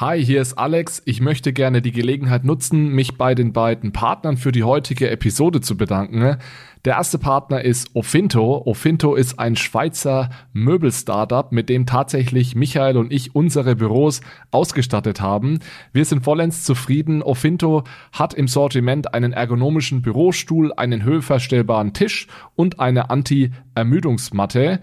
Hi, hier ist Alex. Ich möchte gerne die Gelegenheit nutzen, mich bei den beiden Partnern für die heutige Episode zu bedanken. Der erste Partner ist Ofinto. Ofinto ist ein Schweizer Möbel-Startup, mit dem tatsächlich Michael und ich unsere Büros ausgestattet haben. Wir sind vollends zufrieden. Ofinto hat im Sortiment einen ergonomischen Bürostuhl, einen höhenverstellbaren Tisch und eine Anti-Ermüdungsmatte.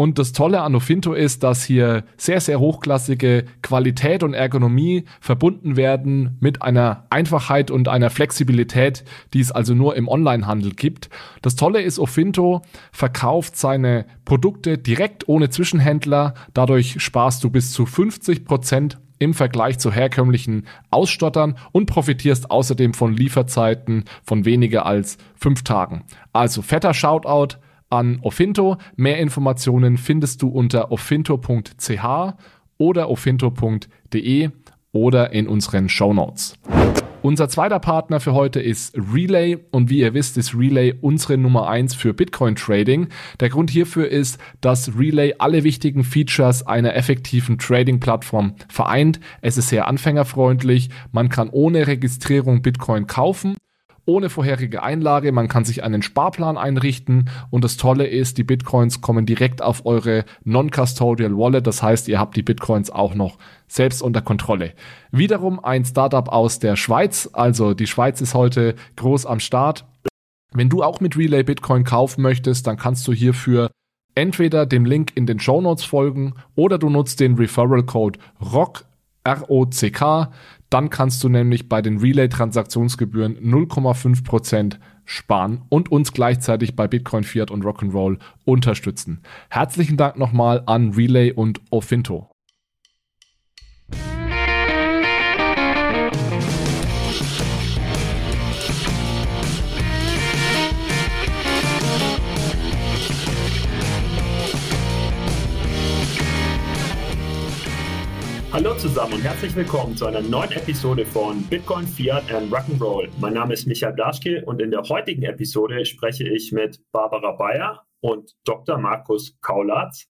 Und das Tolle an Ofinto ist, dass hier sehr, sehr hochklassige Qualität und Ergonomie verbunden werden mit einer Einfachheit und einer Flexibilität, die es also nur im Onlinehandel gibt. Das Tolle ist, Ofinto verkauft seine Produkte direkt ohne Zwischenhändler. Dadurch sparst du bis zu 50 Prozent im Vergleich zu herkömmlichen Ausstottern und profitierst außerdem von Lieferzeiten von weniger als fünf Tagen. Also fetter Shoutout an Ofinto. Mehr Informationen findest du unter ofinto.ch oder ofinto.de oder in unseren Show. Unser zweiter Partner für heute ist Relay und wie ihr wisst, ist Relay unsere Nummer eins für Bitcoin Trading. Der Grund hierfür ist, dass Relay alle wichtigen Features einer effektiven Trading Plattform vereint. Es ist sehr anfängerfreundlich, man kann ohne Registrierung Bitcoin kaufen ohne vorherige Einlage. Man kann sich einen Sparplan einrichten und das Tolle ist, die Bitcoins kommen direkt auf eure Non-Custodial Wallet. Das heißt, ihr habt die Bitcoins auch noch selbst unter Kontrolle. Wiederum ein Startup aus der Schweiz. Also die Schweiz ist heute groß am Start. Wenn du auch mit Relay Bitcoin kaufen möchtest, dann kannst du hierfür entweder dem Link in den Show Notes folgen oder du nutzt den Referral Code ROCK, R-O-C-K. Dann kannst du nämlich bei den Relay-Transaktionsgebühren 0,5% sparen und uns gleichzeitig bei Bitcoin, Fiat und Rock'n'Roll unterstützen. Herzlichen Dank nochmal an Relay und Ofinto. Hallo zusammen und herzlich willkommen zu einer neuen Episode von Bitcoin, Fiat and Rock'n'Roll. Mein Name ist Michael Daschke und in der heutigen Episode spreche ich mit Barbara Bayer und Dr. Markus Kaulatz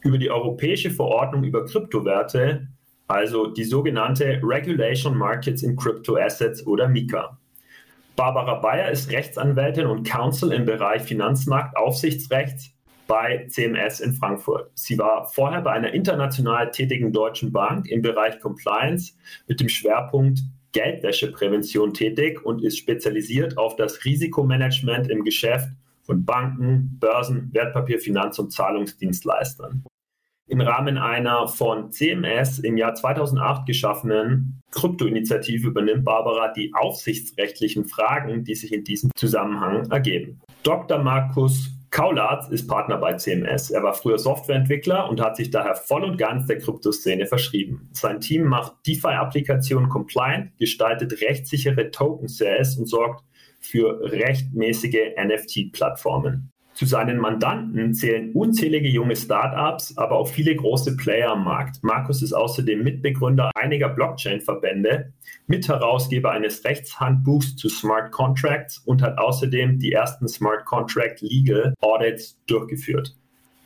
über die europäische Verordnung über Kryptowerte, also die sogenannte Regulation Markets in Crypto Assets oder MiCA. Barbara Bayer ist Rechtsanwältin und Counsel im Bereich Finanzmarkt, Aufsichtsrecht bei CMS in Frankfurt. Sie war vorher bei einer international tätigen deutschen Bank im Bereich Compliance mit dem Schwerpunkt Geldwäscheprävention tätig und ist spezialisiert auf das Risikomanagement im Geschäft von Banken, Börsen, Wertpapier, Finanz- und Zahlungsdienstleistern. Im Rahmen einer von CMS im Jahr 2008 geschaffenen Kryptoinitiative übernimmt Barbara die aufsichtsrechtlichen Fragen, die sich in diesem Zusammenhang ergeben. Dr. Markus Kaulatz ist Partner bei CMS. Er war früher Softwareentwickler und hat sich daher voll und ganz der Kryptoszene verschrieben. Sein Team macht DeFi-Applikationen compliant, gestaltet rechtssichere Token-Sales und sorgt für rechtmäßige NFT-Plattformen. Zu seinen Mandanten zählen unzählige junge Startups, aber auch viele große Player am Markt. Markus ist außerdem Mitbegründer einiger Blockchain-Verbände, Mitherausgeber eines Rechtshandbuchs zu Smart Contracts und hat außerdem die ersten Smart Contract Legal Audits durchgeführt.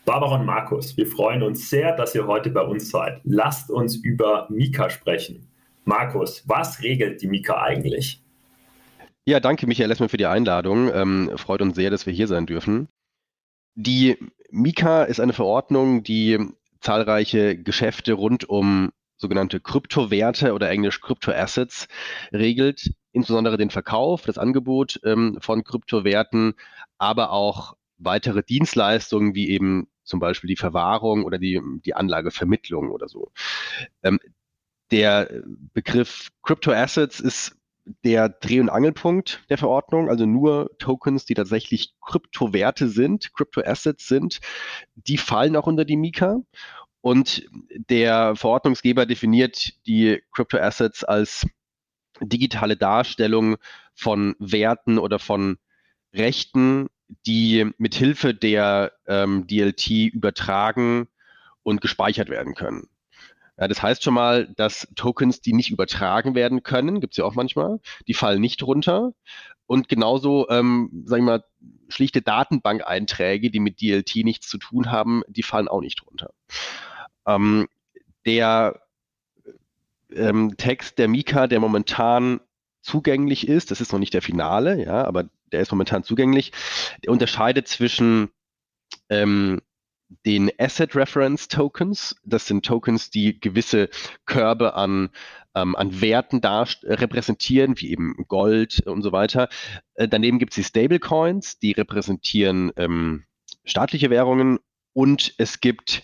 Barbara und Markus, wir freuen uns sehr, dass ihr heute bei uns seid. Lasst uns über Mika sprechen. Markus, was regelt die Mika eigentlich? Ja, danke Michael erstmal für die Einladung. Ähm, freut uns sehr, dass wir hier sein dürfen. Die Mika ist eine Verordnung, die zahlreiche Geschäfte rund um sogenannte Kryptowerte oder englisch Kryptoassets regelt, insbesondere den Verkauf, das Angebot ähm, von Kryptowerten, aber auch weitere Dienstleistungen wie eben zum Beispiel die Verwahrung oder die, die Anlagevermittlung oder so. Ähm, der Begriff Cryptoassets ist der Dreh- und Angelpunkt der Verordnung, also nur Tokens, die tatsächlich Kryptowerte sind, Kryptoassets sind, die fallen auch unter die Mika. Und der Verordnungsgeber definiert die Kryptoassets als digitale Darstellung von Werten oder von Rechten, die mithilfe der ähm, DLT übertragen und gespeichert werden können. Ja, das heißt schon mal, dass Tokens, die nicht übertragen werden können, gibt es ja auch manchmal, die fallen nicht runter. Und genauso, ähm, sag ich mal, schlichte Datenbank-Einträge, die mit DLT nichts zu tun haben, die fallen auch nicht runter. Ähm, der ähm, Text der Mika, der momentan zugänglich ist. Das ist noch nicht der Finale, ja, aber der ist momentan zugänglich. Der unterscheidet zwischen ähm, den Asset Reference Tokens. Das sind Tokens, die gewisse Körbe an, ähm, an Werten repräsentieren, wie eben Gold und so weiter. Äh, daneben gibt es die Stablecoins, die repräsentieren ähm, staatliche Währungen und es gibt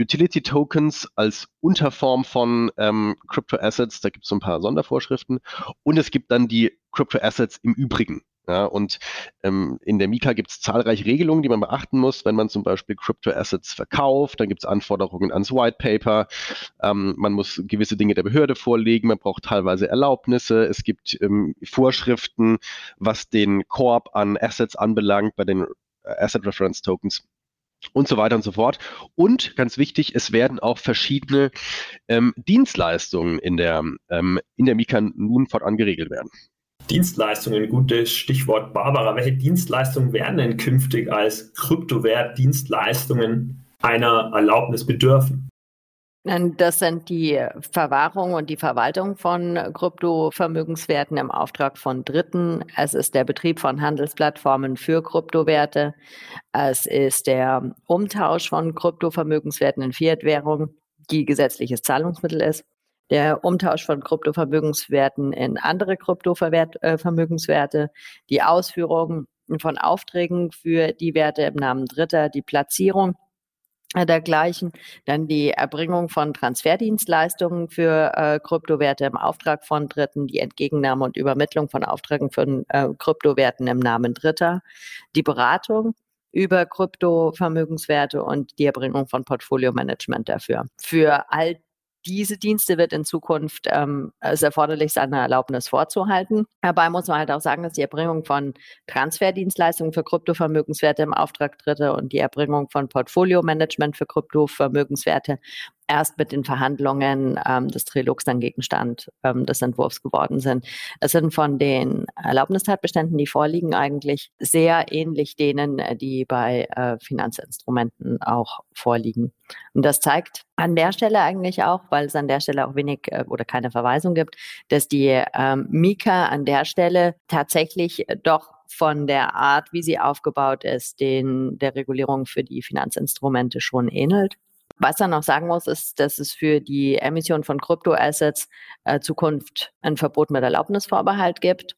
Utility Tokens als Unterform von ähm, Crypto Assets, da gibt es so ein paar Sondervorschriften. Und es gibt dann die Crypto Assets im Übrigen. Ja, und ähm, in der Mika gibt es zahlreiche Regelungen, die man beachten muss, wenn man zum Beispiel Crypto Assets verkauft. Dann gibt es Anforderungen ans White Paper. Ähm, man muss gewisse Dinge der Behörde vorlegen. Man braucht teilweise Erlaubnisse. Es gibt ähm, Vorschriften, was den Korb an Assets anbelangt bei den äh, Asset Reference Tokens und so weiter und so fort. Und ganz wichtig, es werden auch verschiedene ähm, Dienstleistungen in der, ähm, in der Mika nun fortan geregelt werden. Dienstleistungen, gutes Stichwort Barbara. Welche Dienstleistungen werden denn künftig als Kryptowert Dienstleistungen einer Erlaubnis bedürfen? Das sind die Verwahrung und die Verwaltung von Kryptovermögenswerten im Auftrag von Dritten. Es ist der Betrieb von Handelsplattformen für Kryptowerte. Es ist der Umtausch von Kryptovermögenswerten in Fiat-Währung, die gesetzliches Zahlungsmittel ist. Der Umtausch von Kryptovermögenswerten in andere Kryptovermögenswerte, äh, die Ausführung von Aufträgen für die Werte im Namen Dritter, die Platzierung äh, dergleichen. Dann die Erbringung von Transferdienstleistungen für äh, Kryptowerte im Auftrag von Dritten, die Entgegennahme und Übermittlung von Aufträgen von äh, Kryptowerten im Namen Dritter, die Beratung über Kryptovermögenswerte und die Erbringung von Portfolio-Management dafür. Für all diese Dienste wird in Zukunft ähm, es erforderlich sein, eine Erlaubnis vorzuhalten. Dabei muss man halt auch sagen, dass die Erbringung von Transferdienstleistungen für Kryptovermögenswerte im Auftrag Dritte und die Erbringung von Portfolio-Management für Kryptovermögenswerte erst mit den Verhandlungen ähm, des Trilogs dann Gegenstand ähm, des Entwurfs geworden sind. Es sind von den Erlaubnistatbeständen, die vorliegen, eigentlich sehr ähnlich denen, äh, die bei äh, Finanzinstrumenten auch vorliegen. Und das zeigt an der Stelle eigentlich auch, weil es an der Stelle auch wenig äh, oder keine Verweisung gibt, dass die ähm, Mika an der Stelle tatsächlich doch von der Art, wie sie aufgebaut ist, den der Regulierung für die Finanzinstrumente schon ähnelt. Was er noch sagen muss, ist, dass es für die Emission von Kryptoassets äh, Zukunft ein Verbot mit Erlaubnisvorbehalt gibt.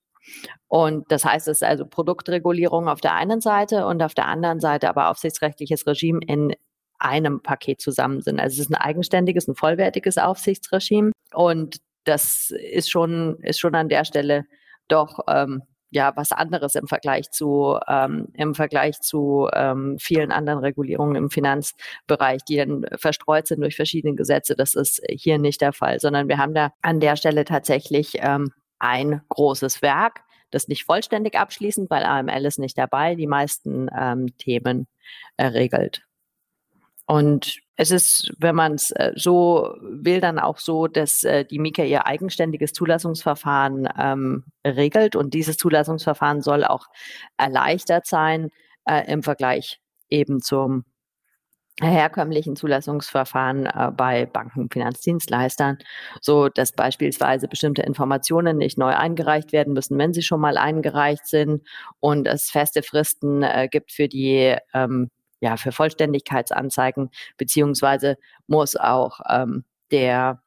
Und das heißt, es ist also Produktregulierung auf der einen Seite und auf der anderen Seite aber aufsichtsrechtliches Regime in einem Paket zusammen sind. Also es ist ein eigenständiges, ein vollwertiges Aufsichtsregime. Und das ist schon, ist schon an der Stelle doch ähm, ja was anderes im Vergleich zu ähm, im Vergleich zu ähm, vielen anderen Regulierungen im Finanzbereich, die dann verstreut sind durch verschiedene Gesetze. Das ist hier nicht der Fall, sondern wir haben da an der Stelle tatsächlich ähm, ein großes Werk, das nicht vollständig abschließend, weil AML ist nicht dabei, die meisten ähm, Themen äh, regelt. Und es ist, wenn man es äh, so will, dann auch so, dass äh, die Mika ihr eigenständiges Zulassungsverfahren ähm, regelt. Und dieses Zulassungsverfahren soll auch erleichtert sein äh, im Vergleich eben zum herkömmlichen Zulassungsverfahren äh, bei Banken, Finanzdienstleistern, so dass beispielsweise bestimmte Informationen nicht neu eingereicht werden müssen, wenn sie schon mal eingereicht sind und es feste Fristen äh, gibt für die ähm, ja, für Vollständigkeitsanzeigen, beziehungsweise muss auch ähm, der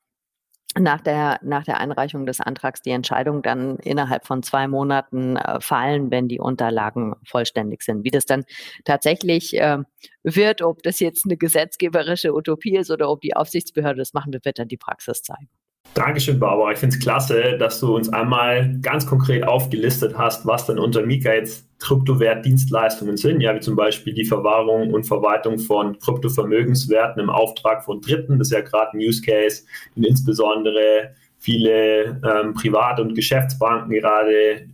nach der, nach der Einreichung des Antrags die Entscheidung dann innerhalb von zwei Monaten äh, fallen, wenn die Unterlagen vollständig sind. Wie das dann tatsächlich äh, wird, ob das jetzt eine gesetzgeberische Utopie ist oder ob die Aufsichtsbehörde das machen wird, wird dann die Praxis zeigen. Dankeschön, Barbara. Ich finde es klasse, dass du uns einmal ganz konkret aufgelistet hast, was dann unter Mika jetzt Kryptowertdienstleistungen sind, ja, wie zum Beispiel die Verwahrung und Verwaltung von Kryptovermögenswerten im Auftrag von Dritten. Das ist ja gerade ein Use Case, den insbesondere viele ähm, Privat- und Geschäftsbanken gerade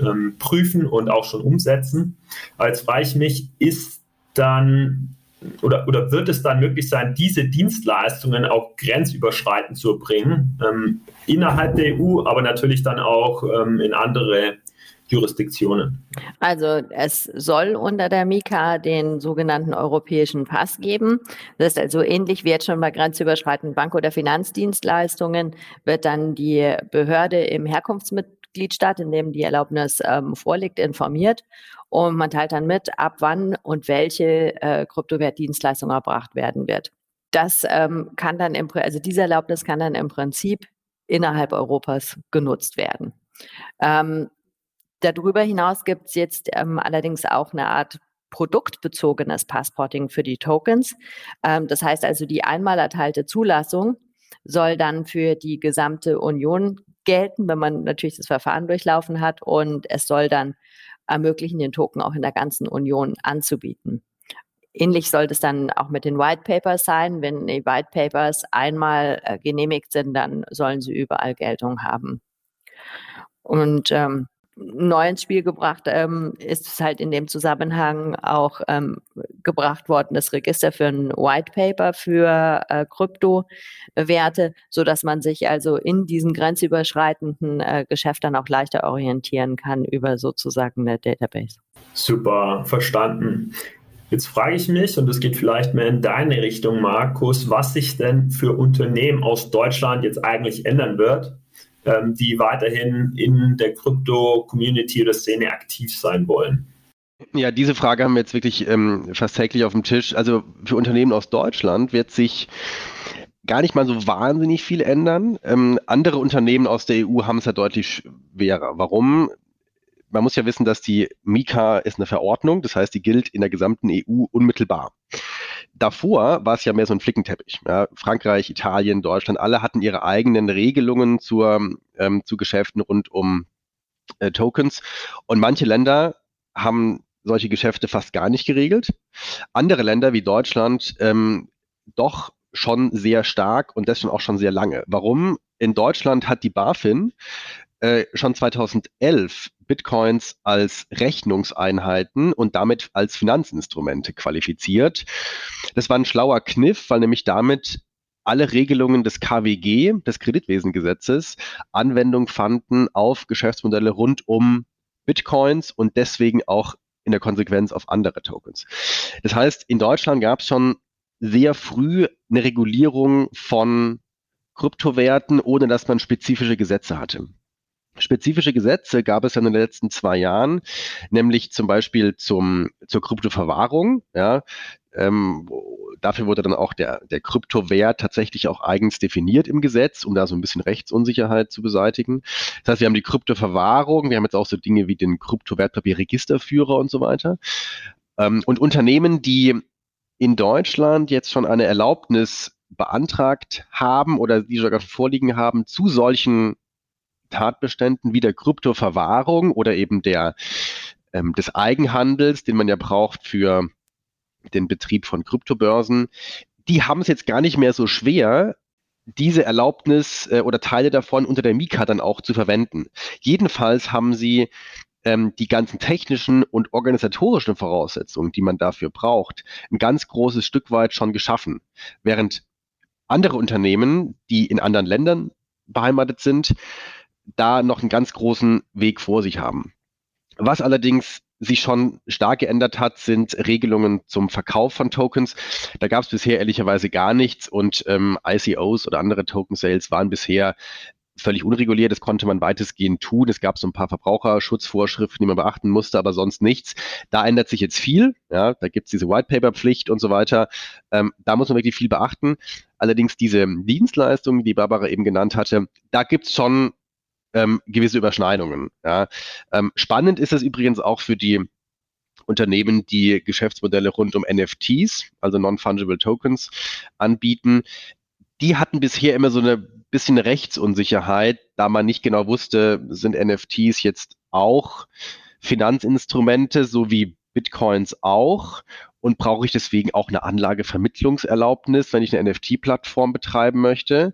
ähm, prüfen und auch schon umsetzen. Jetzt frage ich mich, ist dann oder, oder wird es dann möglich sein, diese Dienstleistungen auch grenzüberschreitend zu bringen, ähm, innerhalb der EU, aber natürlich dann auch ähm, in andere Jurisdiktionen? Also es soll unter der Mika den sogenannten europäischen Pass geben. Das ist also ähnlich wie jetzt schon bei grenzüberschreitenden Bank- oder Finanzdienstleistungen, wird dann die Behörde im Herkunftsmitgliedstaat, in dem die Erlaubnis ähm, vorliegt, informiert. Und man teilt dann mit, ab wann und welche äh, Kryptowertdienstleistung erbracht werden wird. Das ähm, kann dann im, also diese Erlaubnis kann dann im Prinzip innerhalb Europas genutzt werden. Ähm, darüber hinaus gibt es jetzt ähm, allerdings auch eine Art produktbezogenes Passporting für die Tokens. Ähm, das heißt also, die einmal erteilte Zulassung soll dann für die gesamte Union gelten, wenn man natürlich das Verfahren durchlaufen hat und es soll dann ermöglichen, den Token auch in der ganzen Union anzubieten. Ähnlich sollte es dann auch mit den White Papers sein. Wenn die White Papers einmal äh, genehmigt sind, dann sollen sie überall Geltung haben. Und ähm, neu ins Spiel gebracht ähm, ist es halt in dem Zusammenhang auch ähm, gebracht worden, das Register für ein White Paper für äh, Kryptowerte, so dass man sich also in diesen grenzüberschreitenden äh, Geschäften auch leichter orientieren kann über sozusagen eine Database. Super, verstanden. Jetzt frage ich mich, und das geht vielleicht mehr in deine Richtung, Markus, was sich denn für Unternehmen aus Deutschland jetzt eigentlich ändern wird, ähm, die weiterhin in der Krypto-Community oder Szene aktiv sein wollen? Ja, diese Frage haben wir jetzt wirklich ähm, fast täglich auf dem Tisch. Also für Unternehmen aus Deutschland wird sich gar nicht mal so wahnsinnig viel ändern. Ähm, andere Unternehmen aus der EU haben es ja deutlich schwerer. Warum? man muss ja wissen, dass die Mika ist eine Verordnung, das heißt, die gilt in der gesamten EU unmittelbar. Davor war es ja mehr so ein Flickenteppich. Ja, Frankreich, Italien, Deutschland, alle hatten ihre eigenen Regelungen zur, ähm, zu Geschäften rund um äh, Tokens. Und manche Länder haben solche Geschäfte fast gar nicht geregelt. Andere Länder wie Deutschland ähm, doch schon sehr stark und das schon auch schon sehr lange. Warum? In Deutschland hat die BaFin äh, schon 2011 Bitcoins als Rechnungseinheiten und damit als Finanzinstrumente qualifiziert. Das war ein schlauer Kniff, weil nämlich damit alle Regelungen des KWG, des Kreditwesengesetzes, Anwendung fanden auf Geschäftsmodelle rund um Bitcoins und deswegen auch in der Konsequenz auf andere Tokens. Das heißt, in Deutschland gab es schon sehr früh eine Regulierung von Kryptowerten, ohne dass man spezifische Gesetze hatte. Spezifische Gesetze gab es in den letzten zwei Jahren, nämlich zum Beispiel zum, zur Kryptoverwahrung. Ja, ähm, dafür wurde dann auch der, der Kryptowert tatsächlich auch eigens definiert im Gesetz, um da so ein bisschen Rechtsunsicherheit zu beseitigen. Das heißt, wir haben die Kryptoverwahrung, wir haben jetzt auch so Dinge wie den Kryptowertpapierregisterführer und so weiter. Ähm, und Unternehmen, die in Deutschland jetzt schon eine Erlaubnis beantragt haben oder die sogar vorliegen haben zu solchen Tatbeständen wie der Kryptoverwahrung oder eben der, ähm, des Eigenhandels, den man ja braucht für den Betrieb von Kryptobörsen, die haben es jetzt gar nicht mehr so schwer, diese Erlaubnis äh, oder Teile davon unter der Mika dann auch zu verwenden. Jedenfalls haben sie ähm, die ganzen technischen und organisatorischen Voraussetzungen, die man dafür braucht, ein ganz großes Stück weit schon geschaffen. Während andere Unternehmen, die in anderen Ländern beheimatet sind, da noch einen ganz großen Weg vor sich haben. Was allerdings sich schon stark geändert hat, sind Regelungen zum Verkauf von Tokens. Da gab es bisher ehrlicherweise gar nichts und ähm, ICOs oder andere Token Sales waren bisher völlig unreguliert. Das konnte man weitestgehend tun. Es gab so ein paar Verbraucherschutzvorschriften, die man beachten musste, aber sonst nichts. Da ändert sich jetzt viel. Ja, da gibt es diese White Paper Pflicht und so weiter. Ähm, da muss man wirklich viel beachten. Allerdings diese Dienstleistungen, die Barbara eben genannt hatte, da gibt es schon ähm, gewisse Überschneidungen. Ja. Ähm, spannend ist es übrigens auch für die Unternehmen, die Geschäftsmodelle rund um NFTs, also Non-Fungible Tokens, anbieten. Die hatten bisher immer so eine bisschen Rechtsunsicherheit, da man nicht genau wusste, sind NFTs jetzt auch Finanzinstrumente, so wie Bitcoins auch? Und brauche ich deswegen auch eine Anlagevermittlungserlaubnis, wenn ich eine NFT-Plattform betreiben möchte?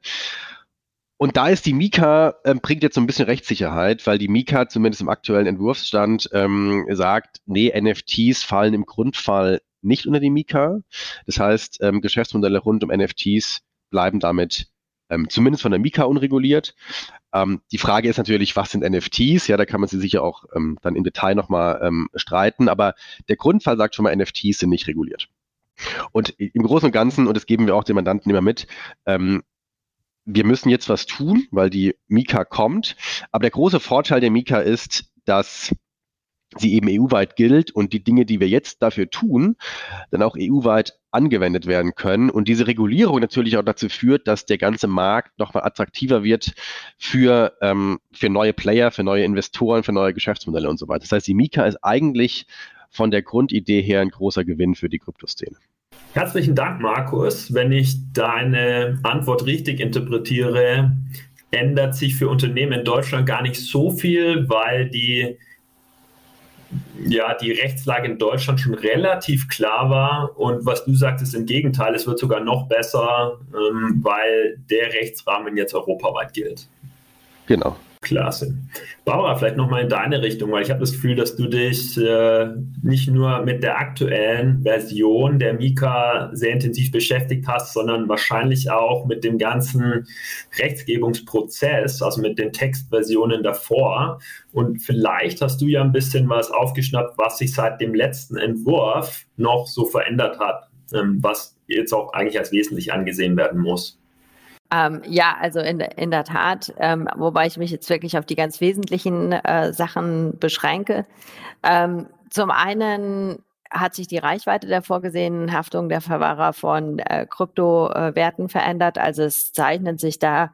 Und da ist die Mika, äh, bringt jetzt so ein bisschen Rechtssicherheit, weil die Mika zumindest im aktuellen Entwurfsstand ähm, sagt, nee, NFTs fallen im Grundfall nicht unter die Mika. Das heißt, ähm, Geschäftsmodelle rund um NFTs bleiben damit ähm, zumindest von der Mika unreguliert. Ähm, die Frage ist natürlich, was sind NFTs? Ja, da kann man sich sicher auch ähm, dann im Detail nochmal ähm, streiten, aber der Grundfall sagt schon mal, NFTs sind nicht reguliert. Und im Großen und Ganzen, und das geben wir auch den Mandanten immer mit, ähm, wir müssen jetzt was tun, weil die Mika kommt. Aber der große Vorteil der Mika ist, dass sie eben EU-weit gilt und die Dinge, die wir jetzt dafür tun, dann auch EU-weit angewendet werden können und diese Regulierung natürlich auch dazu führt, dass der ganze Markt nochmal attraktiver wird für, ähm, für neue Player, für neue Investoren, für neue Geschäftsmodelle und so weiter. Das heißt, die Mika ist eigentlich von der Grundidee her ein großer Gewinn für die Kryptoszene. Herzlichen Dank, Markus. Wenn ich deine Antwort richtig interpretiere, ändert sich für Unternehmen in Deutschland gar nicht so viel, weil die ja, die Rechtslage in Deutschland schon relativ klar war. Und was du sagst, ist im Gegenteil, es wird sogar noch besser, ähm, weil der Rechtsrahmen jetzt europaweit gilt. Genau. Klasse. Barbara, vielleicht nochmal in deine Richtung, weil ich habe das Gefühl, dass du dich äh, nicht nur mit der aktuellen Version der Mika sehr intensiv beschäftigt hast, sondern wahrscheinlich auch mit dem ganzen Rechtsgebungsprozess, also mit den Textversionen davor. Und vielleicht hast du ja ein bisschen was aufgeschnappt, was sich seit dem letzten Entwurf noch so verändert hat, ähm, was jetzt auch eigentlich als wesentlich angesehen werden muss. Ähm, ja, also in, in der Tat, ähm, wobei ich mich jetzt wirklich auf die ganz wesentlichen äh, Sachen beschränke. Ähm, zum einen hat sich die Reichweite der vorgesehenen Haftung der Verwahrer von äh, Kryptowerten verändert. Also es zeichnen sich da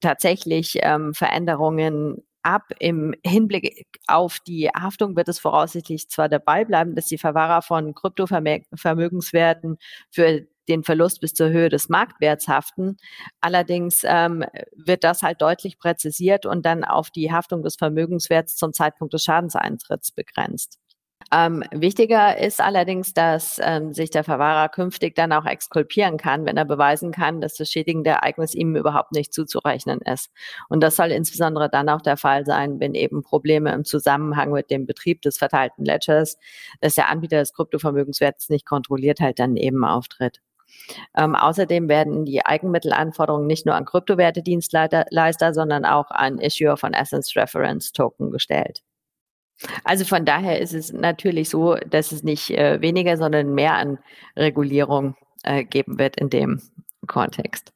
tatsächlich ähm, Veränderungen ab. Im Hinblick auf die Haftung wird es voraussichtlich zwar dabei bleiben, dass die Verwahrer von Kryptovermögenswerten für den Verlust bis zur Höhe des Marktwerts haften. Allerdings ähm, wird das halt deutlich präzisiert und dann auf die Haftung des Vermögenswerts zum Zeitpunkt des Schadenseintritts begrenzt. Ähm, wichtiger ist allerdings, dass ähm, sich der Verwahrer künftig dann auch exkulpieren kann, wenn er beweisen kann, dass das schädigende Ereignis ihm überhaupt nicht zuzurechnen ist. Und das soll insbesondere dann auch der Fall sein, wenn eben Probleme im Zusammenhang mit dem Betrieb des verteilten Ledgers, dass der Anbieter des Kryptovermögenswerts nicht kontrolliert halt dann eben auftritt. Ähm, außerdem werden die Eigenmittelanforderungen nicht nur an Kryptowerte-Dienstleister, sondern auch an Issuer von Essence Reference Token gestellt. Also von daher ist es natürlich so, dass es nicht äh, weniger, sondern mehr an Regulierung äh, geben wird in dem Kontext.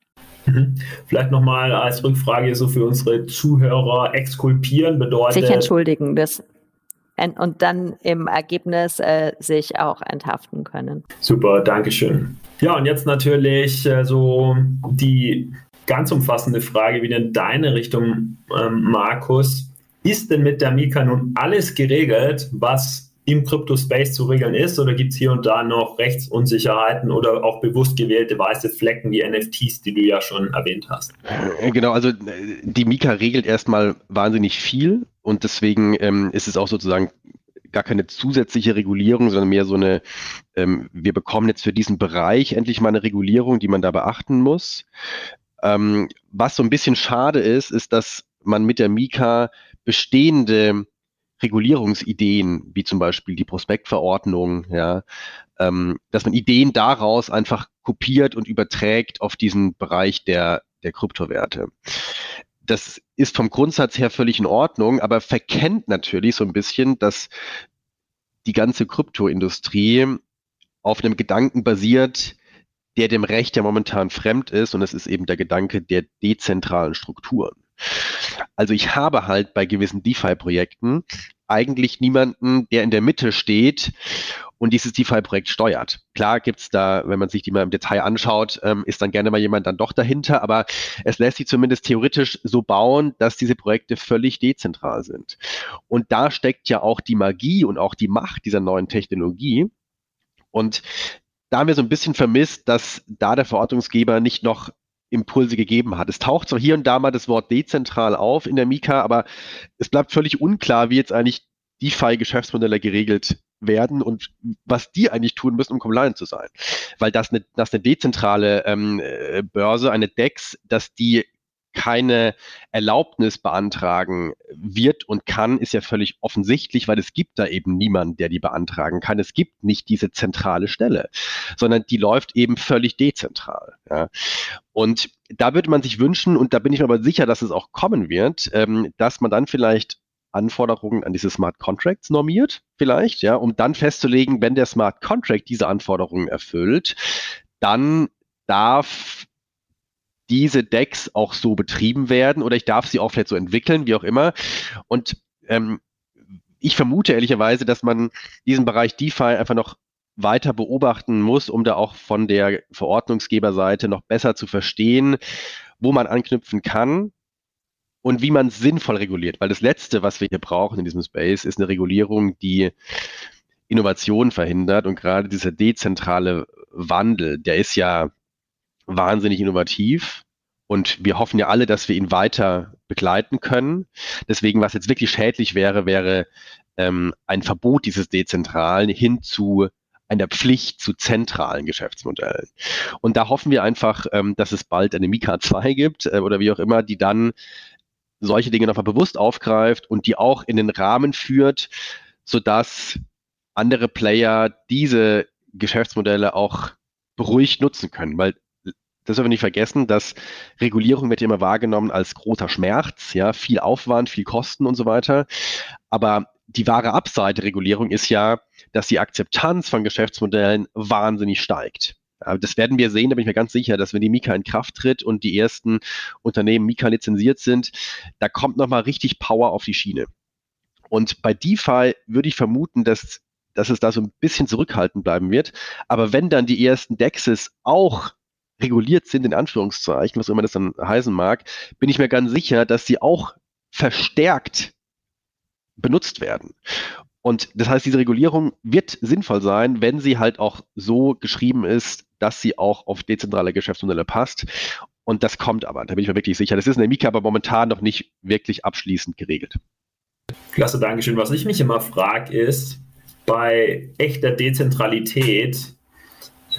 Mhm. Vielleicht nochmal als Rückfrage so für unsere Zuhörer, exkulpieren bedeutet. Sich entschuldigen, das und dann im Ergebnis äh, sich auch enthaften können. Super, Dankeschön. Ja, und jetzt natürlich äh, so die ganz umfassende Frage wieder in deine Richtung, ähm, Markus. Ist denn mit der Mika nun alles geregelt, was im Crypto-Space zu regeln ist oder gibt es hier und da noch Rechtsunsicherheiten oder auch bewusst gewählte weiße Flecken wie NFTs, die du ja schon erwähnt hast? Äh, genau, also äh, die Mika regelt erstmal wahnsinnig viel und deswegen ähm, ist es auch sozusagen gar keine zusätzliche Regulierung, sondern mehr so eine, ähm, wir bekommen jetzt für diesen Bereich endlich mal eine Regulierung, die man da beachten muss. Ähm, was so ein bisschen schade ist, ist, dass man mit der Mika bestehende Regulierungsideen, wie zum Beispiel die Prospektverordnung, ja, ähm, dass man Ideen daraus einfach kopiert und überträgt auf diesen Bereich der, der Kryptowerte. Das ist vom Grundsatz her völlig in Ordnung, aber verkennt natürlich so ein bisschen, dass die ganze Kryptoindustrie auf einem Gedanken basiert, der dem Recht ja momentan fremd ist, und das ist eben der Gedanke der dezentralen Strukturen. Also ich habe halt bei gewissen DeFi-Projekten eigentlich niemanden, der in der Mitte steht und dieses DeFi-Projekt steuert. Klar gibt's da, wenn man sich die mal im Detail anschaut, ähm, ist dann gerne mal jemand dann doch dahinter, aber es lässt sich zumindest theoretisch so bauen, dass diese Projekte völlig dezentral sind. Und da steckt ja auch die Magie und auch die Macht dieser neuen Technologie. Und da haben wir so ein bisschen vermisst, dass da der Verordnungsgeber nicht noch Impulse gegeben hat. Es taucht zwar hier und da mal das Wort dezentral auf in der Mika, aber es bleibt völlig unklar, wie jetzt eigentlich DeFi-Geschäftsmodelle geregelt werden und was die eigentlich tun müssen, um compliant zu sein. Weil das eine, das eine dezentrale ähm, äh, Börse, eine DEX, dass die keine Erlaubnis beantragen wird und kann, ist ja völlig offensichtlich, weil es gibt da eben niemanden, der die beantragen kann. Es gibt nicht diese zentrale Stelle, sondern die läuft eben völlig dezentral. Ja. Und da würde man sich wünschen, und da bin ich mir aber sicher, dass es auch kommen wird, ähm, dass man dann vielleicht Anforderungen an diese Smart Contracts normiert, vielleicht, ja, um dann festzulegen, wenn der Smart Contract diese Anforderungen erfüllt, dann darf diese Decks auch so betrieben werden oder ich darf sie auch vielleicht so entwickeln, wie auch immer. Und ähm, ich vermute ehrlicherweise, dass man diesen Bereich DeFi einfach noch weiter beobachten muss, um da auch von der Verordnungsgeberseite noch besser zu verstehen, wo man anknüpfen kann und wie man sinnvoll reguliert. Weil das Letzte, was wir hier brauchen in diesem Space, ist eine Regulierung, die Innovation verhindert und gerade dieser dezentrale Wandel, der ist ja wahnsinnig innovativ und wir hoffen ja alle, dass wir ihn weiter begleiten können. Deswegen, was jetzt wirklich schädlich wäre, wäre ähm, ein Verbot dieses Dezentralen hin zu einer Pflicht zu zentralen Geschäftsmodellen. Und da hoffen wir einfach, ähm, dass es bald eine Mika 2 gibt äh, oder wie auch immer, die dann solche Dinge nochmal bewusst aufgreift und die auch in den Rahmen führt, sodass andere Player diese Geschäftsmodelle auch beruhigt nutzen können, weil das dürfen wir nicht vergessen, dass Regulierung wird ja immer wahrgenommen als großer Schmerz, ja, viel Aufwand, viel Kosten und so weiter. Aber die wahre Upside Regulierung ist ja, dass die Akzeptanz von Geschäftsmodellen wahnsinnig steigt. Das werden wir sehen, da bin ich mir ganz sicher, dass wenn die Mika in Kraft tritt und die ersten Unternehmen Mika lizenziert sind, da kommt nochmal richtig Power auf die Schiene. Und bei DeFi würde ich vermuten, dass, dass es da so ein bisschen zurückhaltend bleiben wird. Aber wenn dann die ersten Dexes auch reguliert sind, in Anführungszeichen, was immer das dann heißen mag, bin ich mir ganz sicher, dass sie auch verstärkt benutzt werden. Und das heißt, diese Regulierung wird sinnvoll sein, wenn sie halt auch so geschrieben ist, dass sie auch auf dezentrale Geschäftsmodelle passt. Und das kommt aber, da bin ich mir wirklich sicher. Das ist in der Mika aber momentan noch nicht wirklich abschließend geregelt. Klasse, Dankeschön. Was ich mich immer frage, ist, bei echter Dezentralität,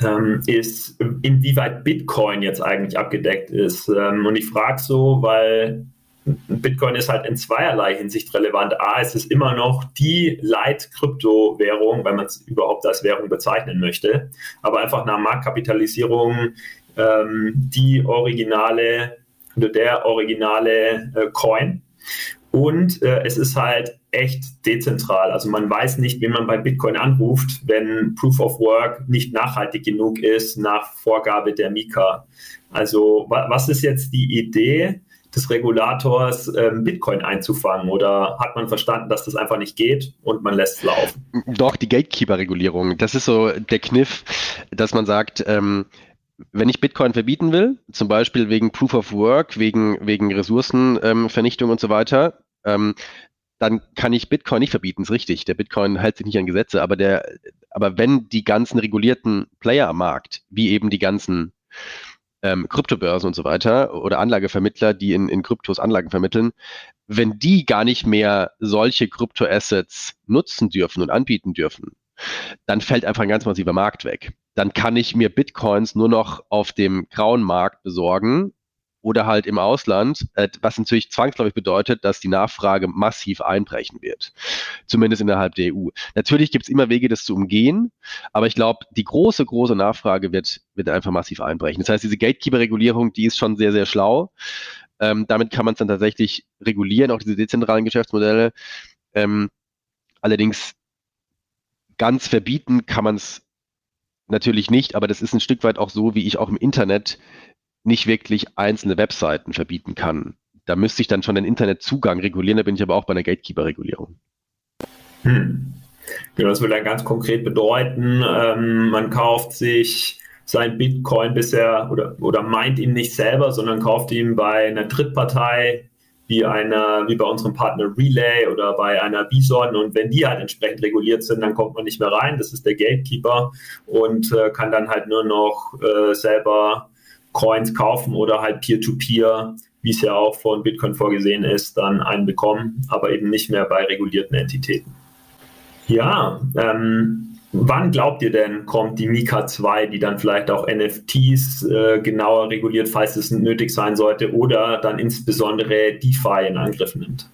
ähm, ist, inwieweit Bitcoin jetzt eigentlich abgedeckt ist. Ähm, und ich frage so, weil Bitcoin ist halt in zweierlei Hinsicht relevant. A, es ist immer noch die Leit-Kryptowährung, wenn man es überhaupt als Währung bezeichnen möchte, aber einfach nach Marktkapitalisierung ähm, die originale oder der originale äh, Coin. Und äh, es ist halt echt dezentral. Also man weiß nicht, wen man bei Bitcoin anruft, wenn Proof of Work nicht nachhaltig genug ist nach Vorgabe der Mika. Also wa was ist jetzt die Idee des Regulators, ähm, Bitcoin einzufangen? Oder hat man verstanden, dass das einfach nicht geht und man lässt es laufen? Doch, die Gatekeeper-Regulierung. Das ist so der Kniff, dass man sagt, ähm, wenn ich Bitcoin verbieten will, zum Beispiel wegen Proof of Work, wegen, wegen Ressourcenvernichtung ähm, und so weiter, ähm, dann kann ich Bitcoin nicht verbieten, ist richtig. Der Bitcoin hält sich nicht an Gesetze, aber der, aber wenn die ganzen regulierten Player am Markt, wie eben die ganzen ähm, Kryptobörsen und so weiter oder Anlagevermittler, die in, in Kryptos Anlagen vermitteln, wenn die gar nicht mehr solche Kryptoassets nutzen dürfen und anbieten dürfen, dann fällt einfach ein ganz massiver Markt weg. Dann kann ich mir Bitcoins nur noch auf dem grauen Markt besorgen oder halt im Ausland, äh, was natürlich zwangsläufig bedeutet, dass die Nachfrage massiv einbrechen wird. Zumindest innerhalb der EU. Natürlich gibt es immer Wege, das zu umgehen, aber ich glaube, die große, große Nachfrage wird, wird einfach massiv einbrechen. Das heißt, diese Gatekeeper-Regulierung, die ist schon sehr, sehr schlau. Ähm, damit kann man es dann tatsächlich regulieren, auch diese dezentralen Geschäftsmodelle. Ähm, allerdings ganz verbieten kann man es natürlich nicht, aber das ist ein Stück weit auch so, wie ich auch im Internet nicht wirklich einzelne Webseiten verbieten kann. Da müsste ich dann schon den Internetzugang regulieren, da bin ich aber auch bei einer Gatekeeper-Regulierung. Hm. Genau, das würde dann ganz konkret bedeuten, ähm, man kauft sich sein Bitcoin bisher oder, oder meint ihn nicht selber, sondern kauft ihn bei einer Drittpartei, wie einer, wie bei unserem Partner Relay oder bei einer Bison. Und wenn die halt entsprechend reguliert sind, dann kommt man nicht mehr rein. Das ist der Gatekeeper und äh, kann dann halt nur noch äh, selber Coins kaufen oder halt Peer-to-Peer, wie es ja auch von Bitcoin vorgesehen ist, dann einen bekommen, aber eben nicht mehr bei regulierten Entitäten. Ja, ähm, Wann glaubt ihr denn, kommt die Mika 2, die dann vielleicht auch NFTs äh, genauer reguliert, falls es nötig sein sollte, oder dann insbesondere DeFi in Angriff nimmt?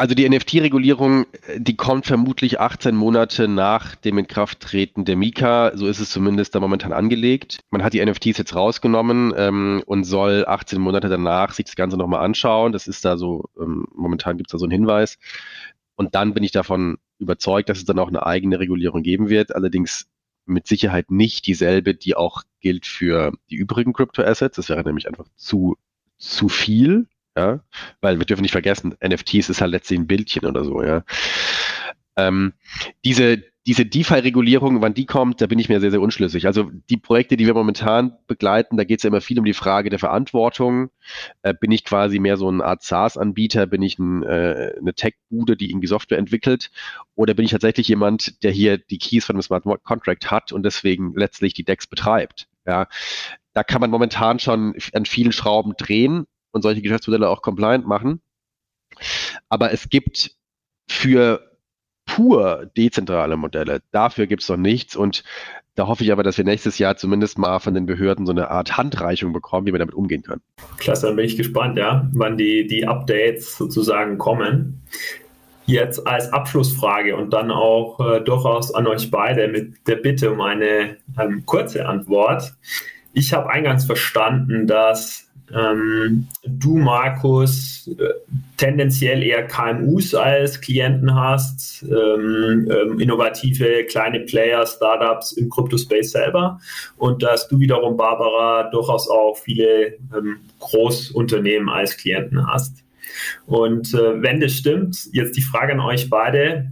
Also die NFT-Regulierung, die kommt vermutlich 18 Monate nach dem Inkrafttreten der Mika. So ist es zumindest da momentan angelegt. Man hat die NFTs jetzt rausgenommen ähm, und soll 18 Monate danach sich das Ganze nochmal anschauen. Das ist da so, ähm, momentan gibt es da so einen Hinweis. Und dann bin ich davon überzeugt, dass es dann auch eine eigene Regulierung geben wird. Allerdings mit Sicherheit nicht dieselbe, die auch gilt für die übrigen Crypto-Assets. Das wäre nämlich einfach zu, zu viel. Ja, weil wir dürfen nicht vergessen, NFTs ist halt letztlich ein Bildchen oder so, ja. Ähm, diese, diese DeFi-Regulierung, wann die kommt, da bin ich mir sehr, sehr unschlüssig. Also die Projekte, die wir momentan begleiten, da geht es ja immer viel um die Frage der Verantwortung. Äh, bin ich quasi mehr so eine Art SaaS-Anbieter? Bin ich ein, äh, eine Tech-Bude, die irgendwie Software entwickelt? Oder bin ich tatsächlich jemand, der hier die Keys von einem Smart Contract hat und deswegen letztlich die Decks betreibt? Ja, da kann man momentan schon an vielen Schrauben drehen und solche Geschäftsmodelle auch compliant machen. Aber es gibt für pur dezentrale Modelle, dafür gibt es noch nichts und da hoffe ich aber, dass wir nächstes Jahr zumindest mal von den Behörden so eine Art Handreichung bekommen, wie wir damit umgehen können. Klasse, dann bin ich gespannt, ja, wann die, die Updates sozusagen kommen. Jetzt als Abschlussfrage und dann auch äh, durchaus an euch beide mit der Bitte um eine ähm, kurze Antwort. Ich habe eingangs verstanden, dass ähm, du, Markus, äh, tendenziell eher KMUs als Klienten hast, ähm, ähm, innovative kleine Player, Startups im Crypto-Space selber und dass du wiederum, Barbara, durchaus auch viele ähm, Großunternehmen als Klienten hast. Und äh, wenn das stimmt, jetzt die Frage an euch beide.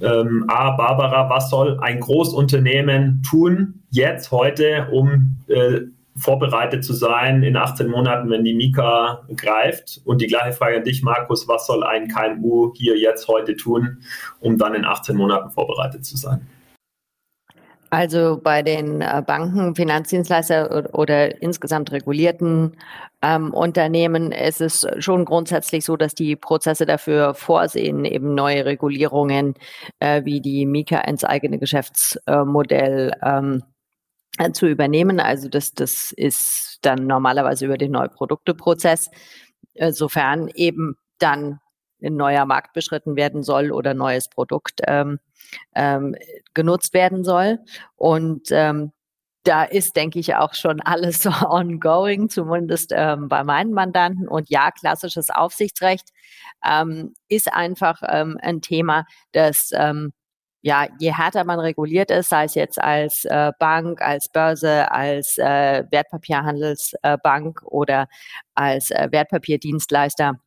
Ähm, A, Barbara, was soll ein Großunternehmen tun, jetzt, heute, um äh, vorbereitet zu sein in 18 Monaten, wenn die Mika greift. Und die gleiche Frage an dich, Markus, was soll ein KMU hier jetzt heute tun, um dann in 18 Monaten vorbereitet zu sein? Also bei den äh, Banken, Finanzdienstleister oder insgesamt regulierten ähm, Unternehmen ist es schon grundsätzlich so, dass die Prozesse dafür vorsehen, eben neue Regulierungen äh, wie die Mika ins eigene Geschäftsmodell ähm, äh, zu übernehmen. Also das, das ist dann normalerweise über den Neuprodukteprozess, äh, sofern eben dann ein neuer Markt beschritten werden soll oder neues Produkt ähm, ähm, genutzt werden soll. Und ähm, da ist, denke ich, auch schon alles so ongoing, zumindest ähm, bei meinen Mandanten. Und ja, klassisches Aufsichtsrecht ähm, ist einfach ähm, ein Thema, das ähm, ja, je härter man reguliert ist, sei es jetzt als äh, Bank, als Börse, als äh, Wertpapierhandelsbank äh, oder als äh, Wertpapierdienstleister,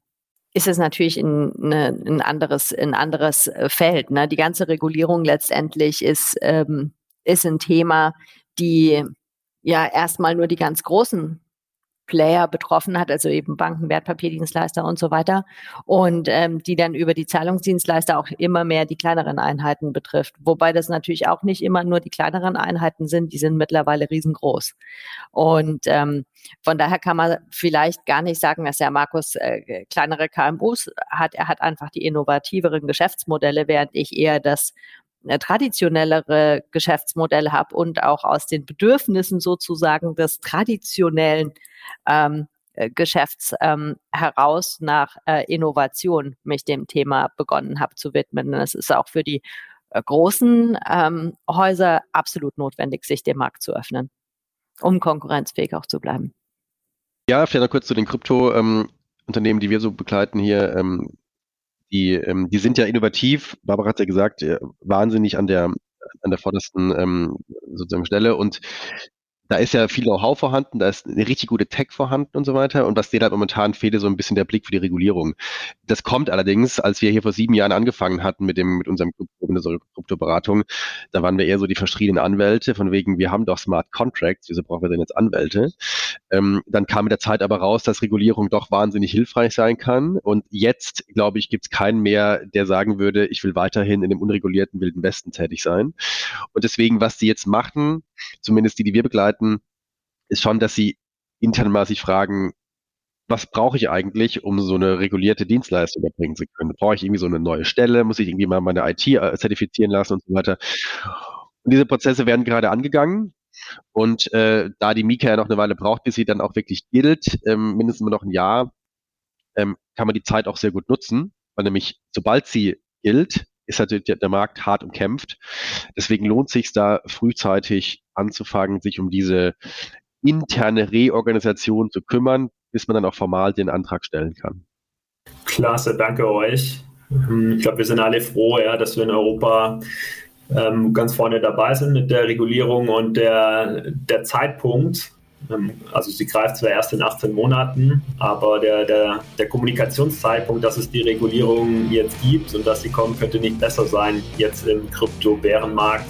ist es natürlich ein, eine, ein anderes, ein anderes äh, Feld. Ne? Die ganze Regulierung letztendlich ist, ähm, ist ein Thema, die ja erstmal nur die ganz großen Player betroffen hat, also eben Banken, Wertpapierdienstleister und so weiter. Und ähm, die dann über die Zahlungsdienstleister auch immer mehr die kleineren Einheiten betrifft. Wobei das natürlich auch nicht immer nur die kleineren Einheiten sind, die sind mittlerweile riesengroß. Und ähm, von daher kann man vielleicht gar nicht sagen, dass der Markus äh, kleinere KMUs hat. Er hat einfach die innovativeren Geschäftsmodelle, während ich eher das traditionellere Geschäftsmodell habe und auch aus den Bedürfnissen sozusagen des traditionellen ähm, äh, Geschäfts ähm, heraus nach äh, Innovation mich dem Thema begonnen habe zu widmen. Das ist auch für die äh, großen ähm, Häuser absolut notwendig, sich dem Markt zu öffnen, um konkurrenzfähig auch zu bleiben. Ja, vielleicht noch kurz zu den Krypto-Unternehmen, ähm, die wir so begleiten hier. Ähm, die, ähm, die sind ja innovativ. Barbara hat ja gesagt, äh, wahnsinnig an der an der vordersten ähm, sozusagen Stelle und da ist ja viel Know-how vorhanden, da ist eine richtig gute Tech vorhanden und so weiter. Und was denen halt momentan fehlt, so ein bisschen der Blick für die Regulierung. Das kommt allerdings, als wir hier vor sieben Jahren angefangen hatten mit dem, mit unserem Kryptoberatung, da waren wir eher so die verschriebenen Anwälte, von wegen, wir haben doch Smart Contracts, wieso brauchen wir denn jetzt Anwälte? Ähm, dann kam mit der Zeit aber raus, dass Regulierung doch wahnsinnig hilfreich sein kann. Und jetzt, glaube ich, gibt es keinen mehr, der sagen würde, ich will weiterhin in dem unregulierten Wilden Westen tätig sein. Und deswegen, was die jetzt machen, zumindest die, die wir begleiten, ist schon, dass sie intern mal sich fragen, was brauche ich eigentlich, um so eine regulierte Dienstleistung erbringen zu können? Brauche ich irgendwie so eine neue Stelle? Muss ich irgendwie mal meine IT äh, zertifizieren lassen und so weiter? Und diese Prozesse werden gerade angegangen. Und äh, da die Mika ja noch eine Weile braucht, bis sie dann auch wirklich gilt, ähm, mindestens noch ein Jahr, ähm, kann man die Zeit auch sehr gut nutzen, weil nämlich sobald sie gilt, ist natürlich der, der Markt hart umkämpft. Deswegen lohnt sich da frühzeitig anzufangen, sich um diese interne Reorganisation zu kümmern, bis man dann auch formal den Antrag stellen kann. Klasse, danke euch. Hm, ich glaube, wir sind alle froh, ja, dass wir in Europa ähm, ganz vorne dabei sind mit der Regulierung und der, der Zeitpunkt. Ähm, also sie greift zwar erst in 18 Monaten, aber der, der, der Kommunikationszeitpunkt, dass es die Regulierung jetzt gibt und dass sie kommen, könnte nicht besser sein jetzt im Krypto-Bärenmarkt,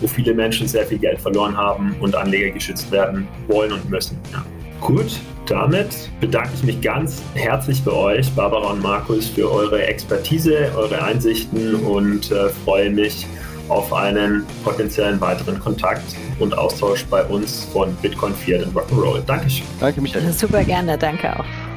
wo viele Menschen sehr viel Geld verloren haben und Anleger geschützt werden wollen und müssen. Ja. Gut, damit bedanke ich mich ganz herzlich bei euch, Barbara und Markus, für eure Expertise, eure Einsichten und äh, freue mich auf einen potenziellen weiteren Kontakt und Austausch bei uns von Bitcoin 4 und Rock'n'Roll. Dankeschön. Danke, Michael. Super gerne, danke auch.